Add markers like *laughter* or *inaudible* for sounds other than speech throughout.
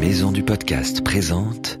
Maison du Podcast présente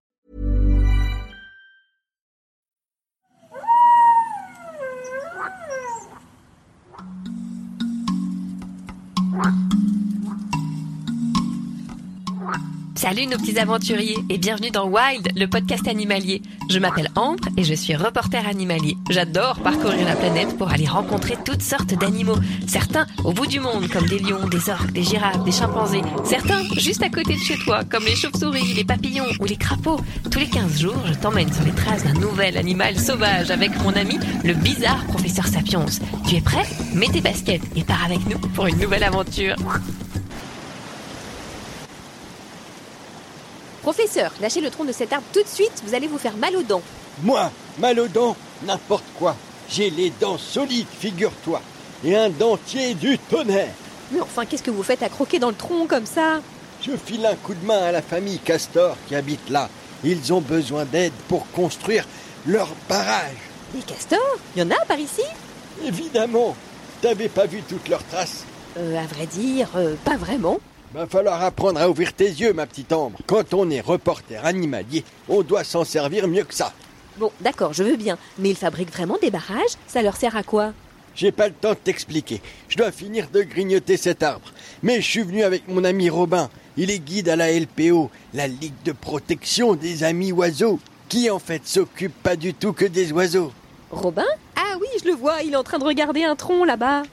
Salut nos petits aventuriers et bienvenue dans Wild, le podcast animalier. Je m'appelle Ambre et je suis reporter animalier. J'adore parcourir la planète pour aller rencontrer toutes sortes d'animaux. Certains au bout du monde comme des lions, des orques, des girafes, des chimpanzés. Certains juste à côté de chez toi comme les chauves-souris, les papillons ou les crapauds. Tous les 15 jours, je t'emmène sur les traces d'un nouvel animal sauvage avec mon ami le bizarre professeur Sapiens. Tu es prêt? Mets tes baskets et pars avec nous pour une nouvelle aventure. Professeur, lâchez le tronc de cet arbre tout de suite, vous allez vous faire mal aux dents. Moi, mal aux dents, n'importe quoi. J'ai les dents solides, figure-toi. Et un dentier du tonnerre. Mais enfin, qu'est-ce que vous faites à croquer dans le tronc comme ça? Je file un coup de main à la famille Castor qui habite là. Ils ont besoin d'aide pour construire leur barrage. Des castors? Il y en a par ici? Évidemment. T'avais pas vu toutes leurs traces? Euh, à vrai dire, euh, pas vraiment. Va falloir apprendre à ouvrir tes yeux, ma petite Ambre. Quand on est reporter animalier, on doit s'en servir mieux que ça. Bon, d'accord, je veux bien. Mais ils fabriquent vraiment des barrages? Ça leur sert à quoi? J'ai pas le temps de t'expliquer. Je dois finir de grignoter cet arbre. Mais je suis venu avec mon ami Robin. Il est guide à la LPO, la Ligue de protection des amis oiseaux, qui en fait s'occupe pas du tout que des oiseaux? Robin? Ah oui, je le vois, il est en train de regarder un tronc là-bas.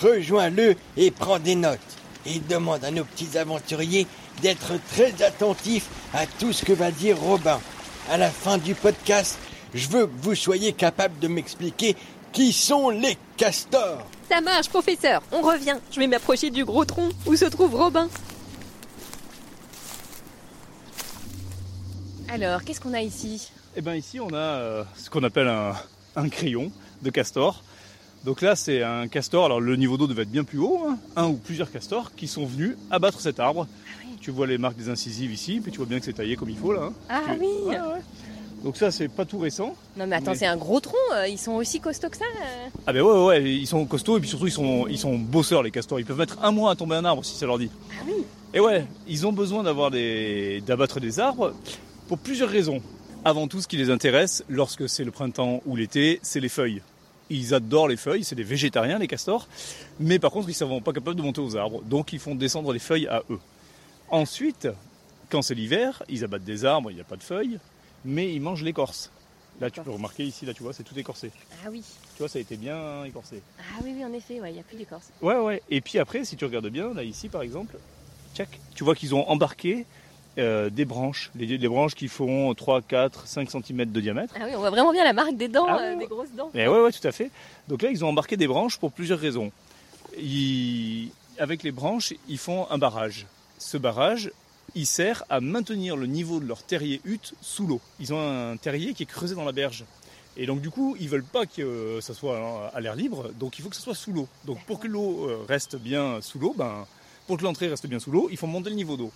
Rejoins-le et prends des notes. Et demande à nos petits aventuriers d'être très attentifs à tout ce que va dire Robin. À la fin du podcast, je veux que vous soyez capable de m'expliquer qui sont les castors. Ça marche, professeur, on revient. Je vais m'approcher du gros tronc. Où se trouve Robin Alors, qu'est-ce qu'on a ici? Eh bien ici on a euh, ce qu'on appelle un, un crayon de castor. Donc là c'est un castor, alors le niveau d'eau devait être bien plus haut, hein. un ou plusieurs castors qui sont venus abattre cet arbre. Tu vois les marques des incisives ici, puis tu vois bien que c'est taillé comme il faut là. hein. Ah Tu- oui Ouais, ouais. Donc ça c'est pas tout récent. Non mais attends, Mais- c'est un gros tronc, euh, ils sont aussi costauds que ça euh. Ah ben ouais ouais, ouais, ils sont costauds et puis surtout ils sont, ils sont bosseurs les castors. Ils peuvent mettre un mois à tomber un arbre si ça leur dit. Ah oui Et ouais, ils ont besoin d'avoir des, d'abattre des arbres pour plusieurs raisons. Avant tout, ce qui les intéresse lorsque c'est le printemps ou l'été, c'est les feuilles. Ils adorent les feuilles, c'est des végétariens les castors, mais par contre ils ne sont pas capables de monter aux arbres, donc ils font descendre les feuilles à eux. Ensuite, quand c'est l'hiver, ils abattent des arbres, il n'y a pas de feuilles, mais ils mangent l'écorce. Là tu peux remarquer ici, là tu vois, c'est tout écorcé. Ah oui Tu vois, ça a été bien écorcé. Ah oui, oui, en effet, ouais, il n'y a plus d'écorce. Ouais, ouais. Et puis après, si tu regardes bien, là, ici, par exemple, tchac, tu vois qu'ils ont embarqué euh, des branches. Les, branches qui font 3, 4, 5 cm de diamètre. Ah oui, on voit vraiment bien la marque des dents, Ah euh, des grosses dents. Et ouais, ouais, tout à fait. Donc là, ils ont embarqué des branches pour plusieurs raisons. Ils- avec les branches, ils font un barrage. Ce barrage, il sert à maintenir le niveau de leur terrier hutte sous l'eau. Ils ont un terrier qui est creusé dans la berge. Et donc du coup, ils veulent pas que euh, ça soit hein, à l'air libre, donc il faut que ça soit sous l'eau. Donc pour que l'eau reste bien sous l'eau, ben, pour que l'entrée reste bien sous l'eau, il faut monter le niveau d'eau.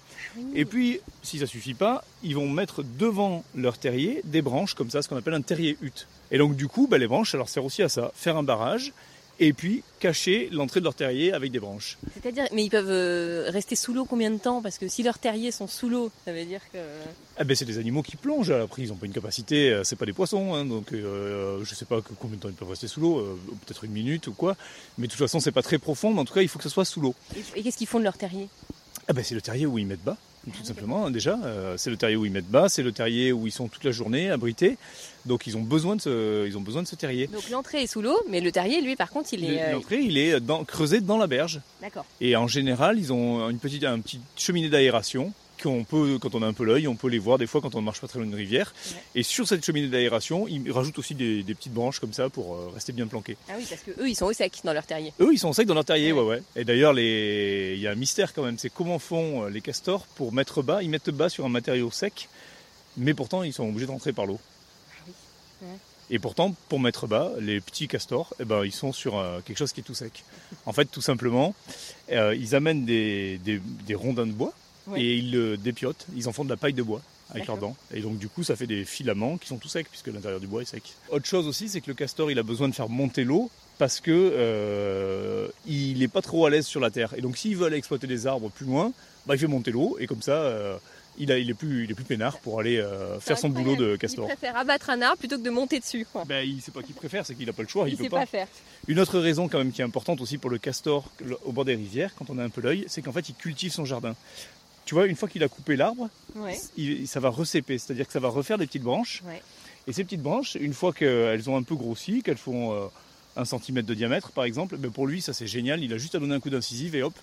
Et puis, si ça suffit pas, ils vont mettre devant leur terrier des branches comme ça, ce qu'on appelle un terrier hutte. Et donc du coup, ben, les branches, ça leur sert aussi à ça, faire un barrage et puis cacher l'entrée de leur terrier avec des branches. C'est-à-dire, mais ils peuvent euh, rester sous l'eau combien de temps? Parce que si leurs terriers sont sous l'eau, ça veut dire que. Ah ben c'est des animaux qui plongent, après ils n'ont pas une capacité, euh, c'est pas des poissons, hein, donc euh, je sais pas combien de temps ils peuvent rester sous l'eau, euh, peut-être une minute ou quoi, mais de toute façon c'est pas très profond, mais en tout cas il faut que ça soit sous l'eau. Et, et qu'est-ce qu'ils font de leurs terriers? Ah ben c'est le terrier où ils mettent bas, tout simplement déjà, Euh, c'est le terrier où ils mettent bas, c'est le terrier où ils sont toute la journée abrités, donc ils ont besoin de ce, ils ont besoin de ce terrier. Donc l'entrée est sous l'eau, mais le terrier, lui, par contre, il est. euh, L'entrée il est dans- creusé dans la berge, D'accord. et en général ils ont une petite, un petit cheminée d'aération qu'on peut, quand on a un peu l'œil, on peut les voir des fois quand on ne marche pas très loin d'une rivière. Ouais. Et sur cette cheminée d'aération, ils rajoutent aussi des, des petites branches comme ça pour euh, rester bien planqués. Ah oui, parce que eux, ils sont au sec dans leur terrier. Eux, ils sont secs dans leur terrier, Ouais. ouais, ouais. Et d'ailleurs, les... il y a un mystère quand même, c'est comment font euh, les castors pour mettre bas. Ils mettent bas sur un matériau sec, mais pourtant, ils sont obligés d'entrer par l'eau. Ouais. Et pourtant, pour mettre bas, les petits castors, eh ben, ils sont sur euh, quelque chose qui est tout sec. En fait, tout simplement, euh, ils amènent des, des- des rondins de bois Ouais. et ils le dépiotent. Ils en font de la paille de bois avec leurs dents. Et donc, du coup, ça fait des filaments qui sont tout secs puisque l'intérieur du bois est sec. Autre chose aussi, c'est que le castor, il a besoin de faire monter l'eau parce que euh, il n'est pas trop à l'aise sur la terre. Et donc, s'il veut aller exploiter des arbres plus loin, bah, il fait monter l'eau et comme ça, euh, il, a, il est plus, il est plus peinard pour aller euh, faire son boulot de castor. Il préfère abattre un arbre plutôt que de monter dessus. Quoi. Ben, il sait pas qu'il préfère, c'est qu'il n'a pas le choix, il, il peut sait pas. pas faire. Une autre raison quand même qui est importante aussi pour le castor au bord des rivières, quand on a un peu l'œil, c'est qu'en fait il cultive son jardin. Tu vois, une fois qu'il a coupé l'arbre, Ouais. il- ça va recéper, c'est-à-dire que ça va refaire des petites branches. Ouais. Et ces petites branches, une fois qu'elles ont un peu grossi, qu'elles font euh, un centimètre de diamètre par exemple, ben pour lui ça c'est génial, il a juste à donner un coup d'incisive et hop,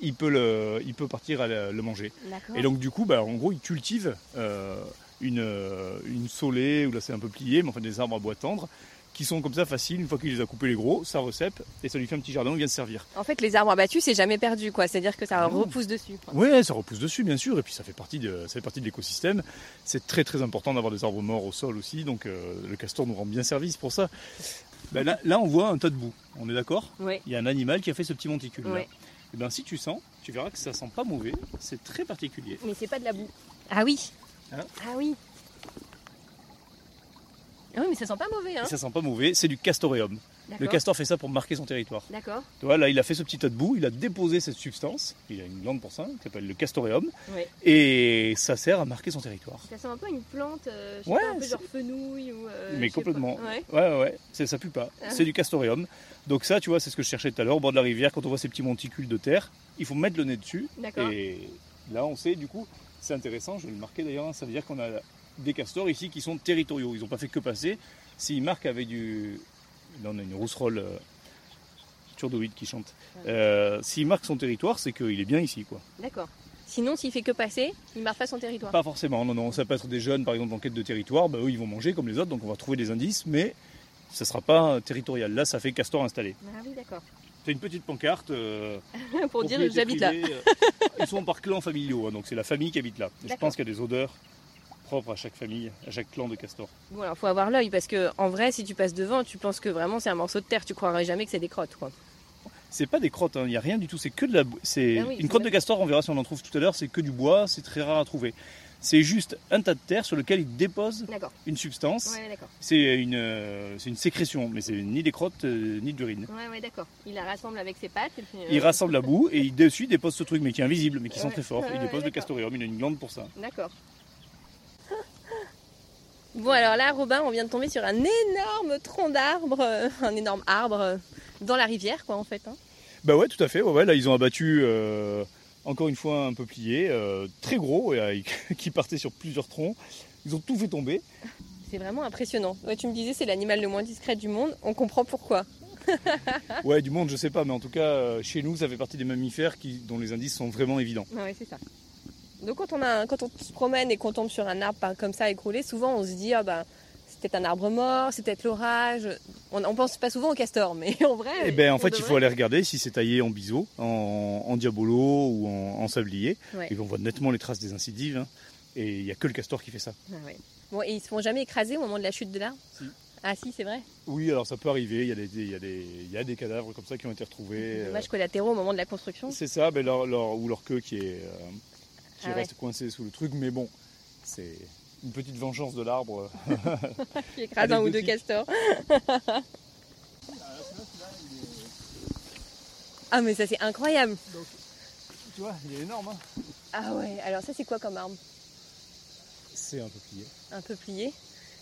il peut, le, il peut partir à le, le manger. Et donc du coup, bah, en gros, il cultive euh, une, euh, une saulée, ou là c'est un peu plié, mais enfin des arbres à bois tendre, qui sont comme ça faciles, une fois qu'il les a coupés les gros, ça recèpe, et ça lui fait un petit jardin où il vient se servir. En fait, les arbres abattus, c'est jamais perdu, quoi. C'est-à-dire que ça Ah repousse dessus. Ouais, ça repousse dessus bien sûr, et puis ça fait partie de, ça fait partie de l'écosystème. C'est très très important d'avoir des arbres morts au sol aussi, donc euh, le castor nous rend bien service pour ça. Ben là, là, on voit un tas de boue, on est d'accord Ouais. Il y a un animal qui a fait ce petit monticule là. Ouais. Et ben si tu sens, tu verras que ça sent pas mauvais, c'est très particulier. Mais c'est pas de la boue. Ah oui. Hein ah oui. Ah oui, mais ça sent pas mauvais, hein. Et ça sent pas mauvais, c'est du castoreum. Le castor fait ça pour marquer son territoire. D'accord. Tu vois, là, il a fait ce petit tas de boue, il a déposé cette substance, il a une glande pour ça, qui s'appelle le castoreum, et ça sert à marquer son territoire. Ça sent un peu une plante, euh, je sais Ouais, pas, un peu c'est- genre fenouil ou. euh, Mais complètement. Ouais. Ouais, ouais, ouais, c'est- ça pue pas. Ah. C'est du castoreum. Donc ça, tu vois, c'est ce que je cherchais tout à l'heure, au bord de la rivière, quand on voit ces petits monticules de terre, il faut mettre le nez dessus. D'accord. Et là, on sait, du coup, c'est intéressant, je vais le marquer d'ailleurs, hein, ça veut dire qu'on a des castors ici qui sont territoriaux. Ils n'ont pas fait que passer. S'ils marquent avec du... Là, on a une rousserolle euh, turdoïde qui chante. Euh, S'il marque son territoire, c'est qu'il est bien ici, quoi. D'accord. Sinon, s'il fait que passer, il marque pas son territoire. Pas forcément, non, non. Ça peut être des jeunes, par exemple, en quête de territoire. Bah, eux, ils vont manger comme les autres, donc on va trouver des indices, mais ça sera pas territorial. Là, ça fait castor installé. Ah oui, d'accord. C'est une petite pancarte. euh, *laughs* Pour dire j'habite là. euh, *laughs* ils sont par clans familiaux, hein, donc c'est la famille qui habite là. Je pense qu'il y a des odeurs propres à chaque famille, à chaque clan de castor. Bon, alors faut avoir l'œil parce que en vrai, si tu passes devant, tu penses que vraiment c'est un morceau de terre. Tu croirais jamais que c'est des crottes, quoi. C'est pas des crottes, hein, il n'y a rien du tout, c'est que de la. C'est Ah oui, une crotte vrai. de castor, on verra si on en trouve tout à l'heure, c'est que du bois, c'est très rare à trouver. C'est juste un tas de terre sur lequel il dépose D'accord. une substance. Ouais, d'accord. C'est une, euh, c'est une sécrétion, mais c'est ni des crottes euh, ni de l'urine. Ouais, ouais, d'accord. Il la rassemble avec ses pattes. Et puis, euh, Il rassemble la boue et il, dessus il dépose ce truc, mais qui est invisible, mais qui sent très fort. Ouais, il ouais, dépose le castoreum, il a une glande pour ça. D'accord. Bon, alors là, Robin, on vient de tomber sur un énorme tronc d'arbre, euh, un énorme arbre euh, dans la rivière, quoi, en fait. hein. Bah ouais, tout à fait. Ouais, ouais, là, ils ont abattu, euh, encore une fois, un peuplier, très gros, et, *laughs* qui partait sur plusieurs troncs. Ils ont tout fait tomber. C'est vraiment impressionnant. Ouais, tu me disais, c'est l'animal le moins discret du monde. On comprend pourquoi. *laughs* Ouais, du monde, je sais pas, mais en tout cas, chez nous, ça fait partie des mammifères qui, dont les indices sont vraiment évidents. Ah ouais, c'est ça. Donc quand on, a, quand on se promène et qu'on tombe sur un arbre comme ça écroulé, souvent on se dit ah ben c'est peut-être un arbre mort, c'est peut-être l'orage. On, on pense pas souvent au castor, mais *laughs* en vrai. Et ben, en fait, il faut aller regarder si c'est taillé en biseau, en, en diabolo ou en, en sablier. Ouais. Et on voit nettement les traces des incisives. hein. Et il n'y a que le castor qui fait ça. Ah ouais. Bon, et ils se font jamais écraser au moment de la chute de l'arbre Si. Ah si, c'est vrai. Oui, alors ça peut arriver. Il y, a des, il, y a des, il y a des cadavres comme ça qui ont été retrouvés. euh, Dommage collatéraux au moment de la construction. C'est ça, ben leur, leur- ou leur queue qui, est, euh, qui Ah ouais. reste coincée sous le truc. Mais bon, c'est une petite vengeance de l'arbre. *laughs* Qui écrase un ou deux castors. Ah mais ça c'est incroyable. Tu vois, il est énorme. Hein. Ah ouais, alors ça c'est quoi comme arbre? C'est un peu plié. Un peu plié.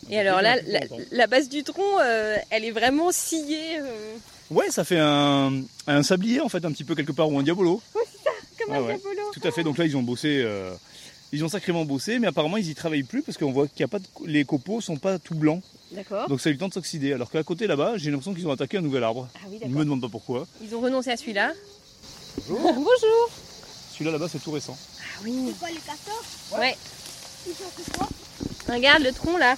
Un Et alors là, la, la base du tronc, euh, elle est vraiment sciée euh, Ouais, ça fait un, un sablier en fait, un petit peu quelque part, ou un diabolo. Ah ouais. Tout à fait. Donc là, ils ont bossé, euh, ils ont sacrément bossé, mais apparemment, ils y travaillent plus parce qu'on voit qu'il y a pas de, les copeaux sont pas tout blancs, D'accord. donc ça a eu le temps de s'oxyder. Alors qu'à côté là-bas, j'ai l'impression qu'ils ont attaqué un nouvel arbre. Ah oui, Je me demande pas pourquoi. Ils ont renoncé à celui-là. Bonjour. *laughs* Bonjour. Celui-là là-bas, c'est tout récent. Ah oui. C'est quoi les castors? Ouais. Ils sont fait quoi Regarde le tronc là.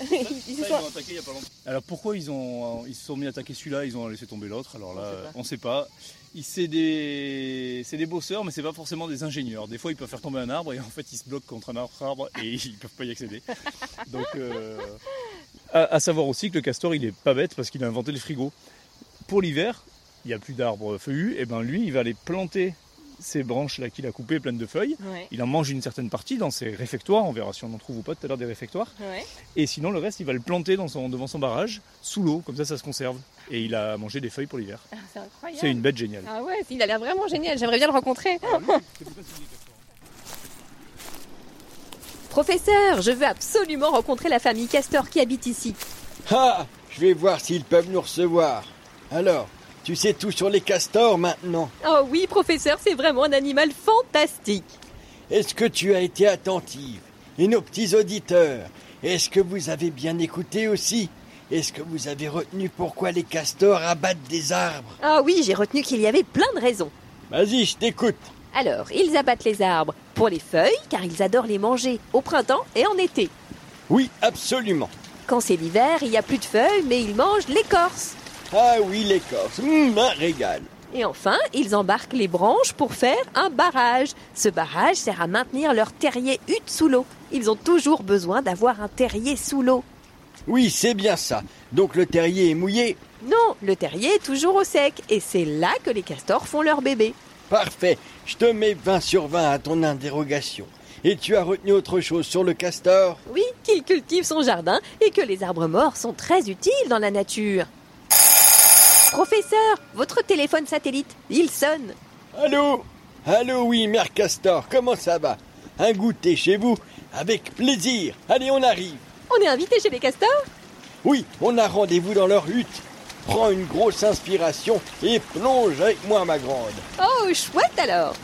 *laughs* Ils Ça, se ils sont- ont attaqué il y a pas longtemps. Alors pourquoi ils ont, ils se sont mis à attaquer celui-là, ils ont laissé tomber l'autre. Alors là, On sait pas. on sait pas. Ils- C'est des, c'est des bosseurs, mais c'est pas forcément des ingénieurs. Des fois, ils peuvent faire tomber un arbre et en fait, ils se bloquent contre un autre arbre et *laughs* ils peuvent pas y accéder. Donc, euh, à, à savoir aussi que le castor, il est pas bête parce qu'il a inventé le frigo. Pour l'hiver, il y a plus d'arbres feuillus, et ben lui, il va aller planter ces branches là qu'il a coupées pleines de feuilles. Ouais. Il en mange une certaine partie dans ses réfectoires. On verra si on en trouve ou pas tout à l'heure des réfectoires. Ouais. Et sinon, le reste, il va le planter dans son, devant son barrage, sous l'eau, comme ça, ça se conserve. Et il a mangé des feuilles pour l'hiver. Ah, c'est incroyable. C'est une bête géniale. Ah ouais, il a l'air vraiment génial. J'aimerais bien le rencontrer. *laughs* Professeur, je veux absolument rencontrer la famille Castor qui habite ici. Ah, je vais voir s'ils peuvent nous recevoir. Alors, tu sais tout sur les castors maintenant. Oh oui, professeur, c'est vraiment un animal fantastique. Est-ce que tu as été attentive? Et nos petits auditeurs, est-ce que vous avez bien écouté aussi? Est-ce que vous avez retenu pourquoi les castors abattent des arbres? Ah oui, j'ai retenu qu'il y avait plein de raisons. Vas-y, je t'écoute. Alors, ils abattent les arbres pour les feuilles, car ils adorent les manger au printemps et en été. Oui, absolument. Quand c'est l'hiver, il n'y a plus de feuilles, mais ils mangent l'écorce. Ah oui, l'écorce, Hum, un régal. Et enfin, ils embarquent les branches pour faire un barrage. Ce barrage sert à maintenir leur terrier hutte sous l'eau. Ils ont toujours besoin d'avoir un terrier sous l'eau. Oui, c'est bien ça. Donc le terrier est mouillé Non, le terrier est toujours au sec, et c'est là que les castors font leur bébé. Parfait. Je te mets 20 sur 20 à ton interrogation. Et tu as retenu autre chose sur le castor? Oui, qu'il cultive son jardin et que les arbres morts sont très utiles dans la nature. Professeur, votre téléphone satellite, il sonne. Allô? Allô, oui, mère Castor, comment ça va? Un goûter chez vous Avec plaisir. Allez, on arrive. On est invité chez les castors? Oui, on a rendez-vous dans leur hutte. Prends une grosse inspiration et plonge avec moi, ma grande. Oh, chouette alors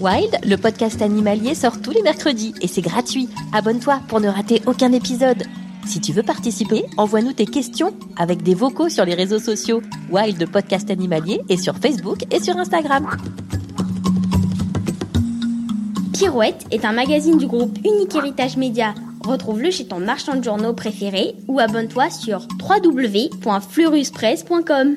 Wild, le podcast animalier sort tous les mercredis et c'est gratuit. Abonne-toi pour ne rater aucun épisode. Si tu veux participer, envoie-nous tes questions avec des vocaux sur les réseaux sociaux Wild Podcast Animalier et sur Facebook et sur Instagram. Pirouette est un magazine du groupe Unique Héritage Média. Retrouve-le chez ton marchand de journaux préféré ou abonne-toi sur www.fleuruspresse.com.